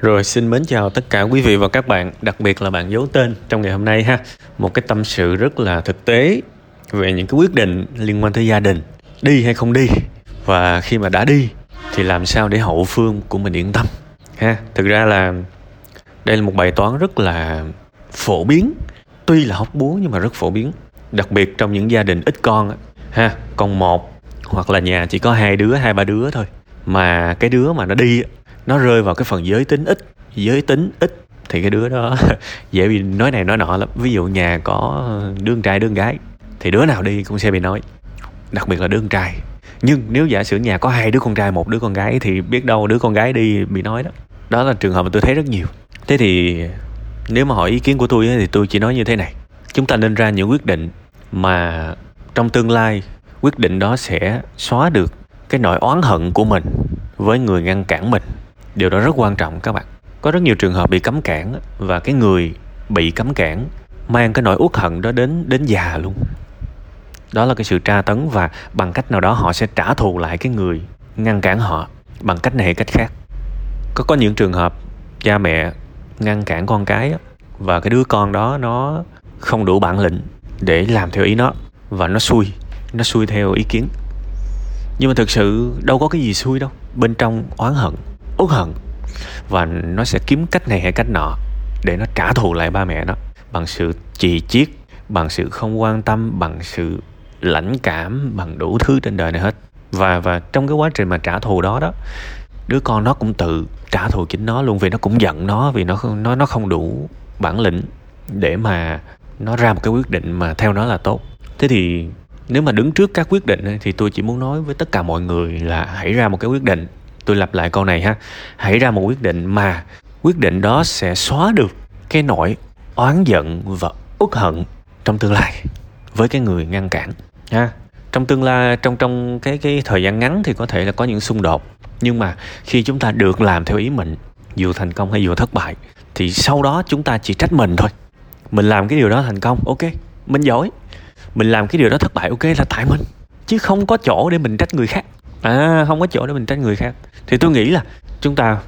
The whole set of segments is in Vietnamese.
Rồi xin mến chào tất cả quý vị và các bạn, đặc biệt là bạn giấu tên trong ngày hôm nay ha. Một cái tâm sự rất là thực tế về những cái quyết định liên quan tới gia đình, đi hay không đi. Và khi mà đã đi thì làm sao để hậu phương của mình yên tâm ha. Thực ra là đây là một bài toán rất là phổ biến, tuy là hóc búa nhưng mà rất phổ biến, đặc biệt trong những gia đình ít con ha, con một hoặc là nhà chỉ có hai đứa, hai ba đứa thôi. Mà cái đứa mà nó đi nó rơi vào cái phần giới tính ít. Giới tính ít thì cái đứa đó dễ bị, nói này nói nọ lắm. Ví dụ nhà có đứa trai, đứa gái thì đứa nào đi cũng sẽ bị nói. Đặc biệt là đứa trai. Nhưng nếu giả sử nhà có hai đứa con trai, một đứa con gái thì biết đâu đứa con gái đi bị nói đó. Đó là trường hợp mà tôi thấy rất nhiều. Thế thì nếu mà hỏi ý kiến của tôi thì tôi chỉ nói như thế này. Chúng ta nên ra những quyết định mà trong tương lai quyết định đó sẽ xóa được cái nỗi oán hận của mình với người ngăn cản mình điều đó rất quan trọng các bạn. Có rất nhiều trường hợp bị cấm cản và cái người bị cấm cản mang cái nỗi uất hận đó đến đến già luôn. Đó là cái sự tra tấn và bằng cách nào đó họ sẽ trả thù lại cái người ngăn cản họ bằng cách này hay cách khác. Có có những trường hợp cha mẹ ngăn cản con cái và cái đứa con đó nó không đủ bản lĩnh để làm theo ý nó và nó xui nó xui theo ý kiến. Nhưng mà thực sự đâu có cái gì xui đâu, bên trong oán hận uất hận. Và nó sẽ kiếm cách này hay cách nọ để nó trả thù lại ba mẹ nó bằng sự chì chiết, bằng sự không quan tâm, bằng sự lãnh cảm, bằng đủ thứ trên đời này hết. Và và trong cái quá trình mà trả thù đó đó, đứa con nó cũng tự trả thù chính nó luôn vì nó cũng giận nó, vì nó nó nó không đủ bản lĩnh để mà nó ra một cái quyết định mà theo nó là tốt. Thế thì nếu mà đứng trước các quyết định thì tôi chỉ muốn nói với tất cả mọi người là hãy ra một cái quyết định tôi lặp lại câu này ha. Hãy ra một quyết định mà quyết định đó sẽ xóa được cái nỗi oán giận và uất hận trong tương lai với cái người ngăn cản, ha. Trong tương lai, trong trong cái cái thời gian ngắn thì có thể là có những xung đột, nhưng mà khi chúng ta được làm theo ý mình, dù thành công hay dù thất bại, thì sau đó chúng ta chỉ trách mình thôi. Mình làm cái điều đó thành công, ok, mình giỏi. Mình làm cái điều đó thất bại, ok, là tại mình, chứ không có chỗ để mình trách người khác à không có chỗ để mình trách người khác. Thì tôi nghĩ là chúng ta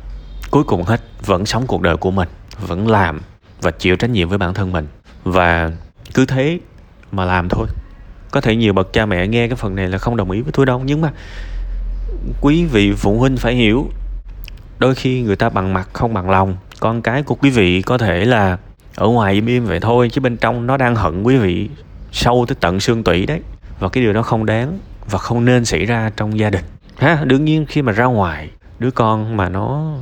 cuối cùng hết vẫn sống cuộc đời của mình, vẫn làm và chịu trách nhiệm với bản thân mình. Và cứ thế mà làm thôi. Có thể nhiều bậc cha mẹ nghe cái phần này là không đồng ý với tôi đâu, nhưng mà quý vị phụ huynh phải hiểu, đôi khi người ta bằng mặt không bằng lòng. Con cái của quý vị có thể là ở ngoài im im vậy thôi, chứ bên trong nó đang hận quý vị sâu tới tận xương tủy đấy. Và cái điều đó không đáng và không nên xảy ra trong gia đình. Ha, đương nhiên khi mà ra ngoài, đứa con mà nó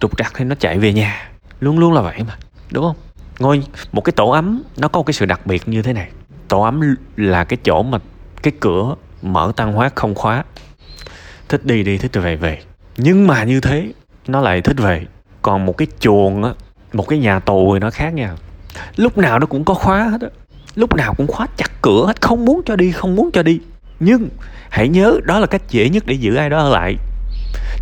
trục trặc thì nó chạy về nhà. Luôn luôn là vậy mà, đúng không? Ngôi, một cái tổ ấm, nó có một cái sự đặc biệt như thế này. Tổ ấm là cái chỗ mà cái cửa mở tăng hóa không khóa. Thích đi đi, thích về về. Nhưng mà như thế, nó lại thích về. Còn một cái chuồng á, một cái nhà tù thì nó khác nha. Lúc nào nó cũng có khóa hết á. Lúc nào cũng khóa chặt cửa hết, không muốn cho đi, không muốn cho đi nhưng, hãy nhớ đó là cách dễ nhất để giữ ai đó ở lại.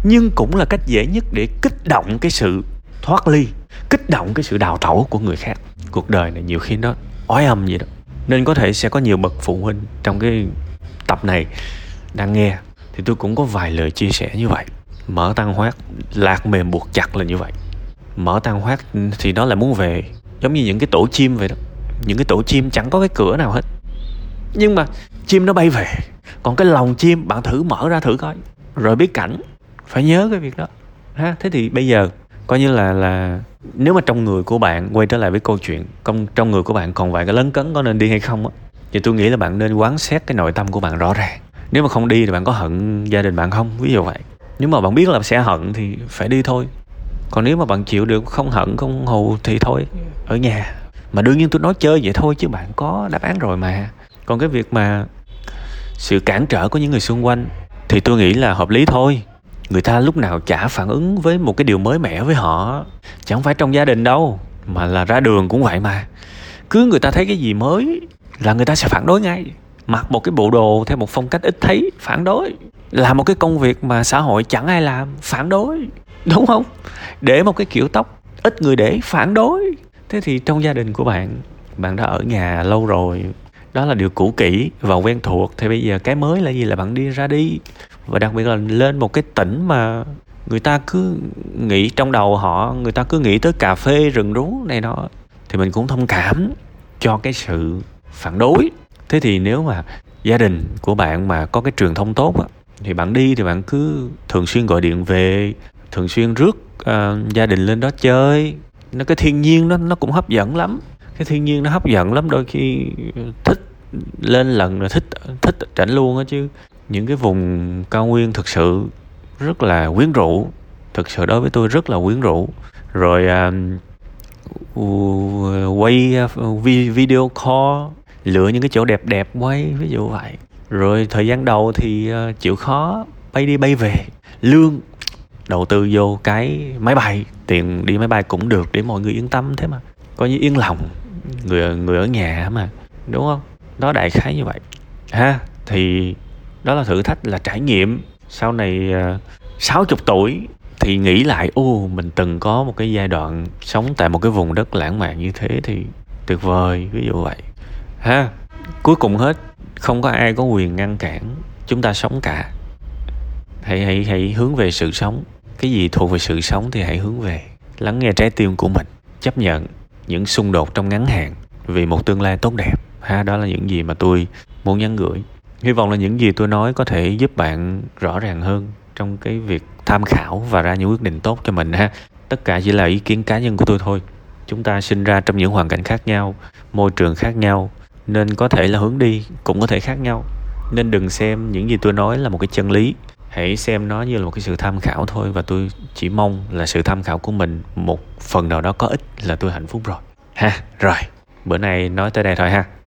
Nhưng cũng là cách dễ nhất để kích động cái sự thoát ly, kích động cái sự đào tẩu của người khác. Cuộc đời này nhiều khi nó ói âm vậy đó. Nên có thể sẽ có nhiều bậc phụ huynh trong cái tập này đang nghe, thì tôi cũng có vài lời chia sẻ như vậy. Mở tăng hoát lạc mềm buộc chặt là như vậy. Mở tăng hoát thì nó là muốn về, giống như những cái tổ chim vậy đó. Những cái tổ chim chẳng có cái cửa nào hết nhưng mà chim nó bay về. Còn cái lòng chim, bạn thử mở ra thử coi. Rồi biết cảnh. Phải nhớ cái việc đó. Ha, thế thì bây giờ, coi như là là nếu mà trong người của bạn quay trở lại với câu chuyện trong trong người của bạn còn vài cái lấn cấn có nên đi hay không á, thì tôi nghĩ là bạn nên quán xét cái nội tâm của bạn rõ ràng. Nếu mà không đi thì bạn có hận gia đình bạn không? Ví dụ vậy. Nếu mà bạn biết là sẽ hận thì phải đi thôi. Còn nếu mà bạn chịu được không hận, không hù thì thôi, ở nhà. Mà đương nhiên tôi nói chơi vậy thôi chứ bạn có đáp án rồi mà còn cái việc mà sự cản trở của những người xung quanh thì tôi nghĩ là hợp lý thôi. Người ta lúc nào chả phản ứng với một cái điều mới mẻ với họ. Chẳng phải trong gia đình đâu, mà là ra đường cũng vậy mà. Cứ người ta thấy cái gì mới là người ta sẽ phản đối ngay. Mặc một cái bộ đồ theo một phong cách ít thấy, phản đối. Làm một cái công việc mà xã hội chẳng ai làm, phản đối. Đúng không? Để một cái kiểu tóc ít người để, phản đối. Thế thì trong gia đình của bạn bạn đã ở nhà lâu rồi đó là điều cũ kỹ và quen thuộc. Thì bây giờ cái mới là gì? Là bạn đi ra đi. Và đặc biệt là lên một cái tỉnh mà người ta cứ nghĩ trong đầu họ người ta cứ nghĩ tới cà phê rừng rú này đó thì mình cũng thông cảm cho cái sự phản đối. Thế thì nếu mà gia đình của bạn mà có cái truyền thông tốt á, thì bạn đi thì bạn cứ thường xuyên gọi điện về thường xuyên rước uh, gia đình lên đó chơi. Nó cái thiên nhiên nó nó cũng hấp dẫn lắm cái thiên nhiên nó hấp dẫn lắm đôi khi thích lên lần rồi thích thích trảnh luôn á chứ. Những cái vùng cao nguyên thực sự rất là quyến rũ. Thực sự đối với tôi rất là quyến rũ. Rồi uh, quay uh, video call lựa những cái chỗ đẹp đẹp quay ví dụ vậy. Rồi thời gian đầu thì uh, chịu khó bay đi bay về lương đầu tư vô cái máy bay. Tiền đi máy bay cũng được để mọi người yên tâm thế mà. Coi như yên lòng người người ở nhà mà? Đúng không? Đó đại khái như vậy. Ha thì đó là thử thách là trải nghiệm. Sau này à, sáu uh, chục tuổi thì nghĩ lại ô mình từng có một cái giai đoạn sống tại một cái vùng đất lãng mạn như thế thì tuyệt vời ví dụ vậy. Ha cuối cùng hết không có ai có quyền ngăn cản chúng ta sống cả. Hãy hãy hãy hướng về sự sống. Cái gì thuộc về sự sống thì hãy hướng về. Lắng nghe trái tim của mình chấp nhận những xung đột trong ngắn hạn vì một tương lai tốt đẹp. Ha, đó là những gì mà tôi muốn nhắn gửi. Hy vọng là những gì tôi nói có thể giúp bạn rõ ràng hơn trong cái việc tham khảo và ra những quyết định tốt cho mình ha. Tất cả chỉ là ý kiến cá nhân của tôi thôi. Chúng ta sinh ra trong những hoàn cảnh khác nhau, môi trường khác nhau, nên có thể là hướng đi cũng có thể khác nhau. Nên đừng xem những gì tôi nói là một cái chân lý hãy xem nó như là một cái sự tham khảo thôi và tôi chỉ mong là sự tham khảo của mình một phần nào đó có ích là tôi hạnh phúc rồi. Ha, rồi. Bữa nay nói tới đây thôi ha.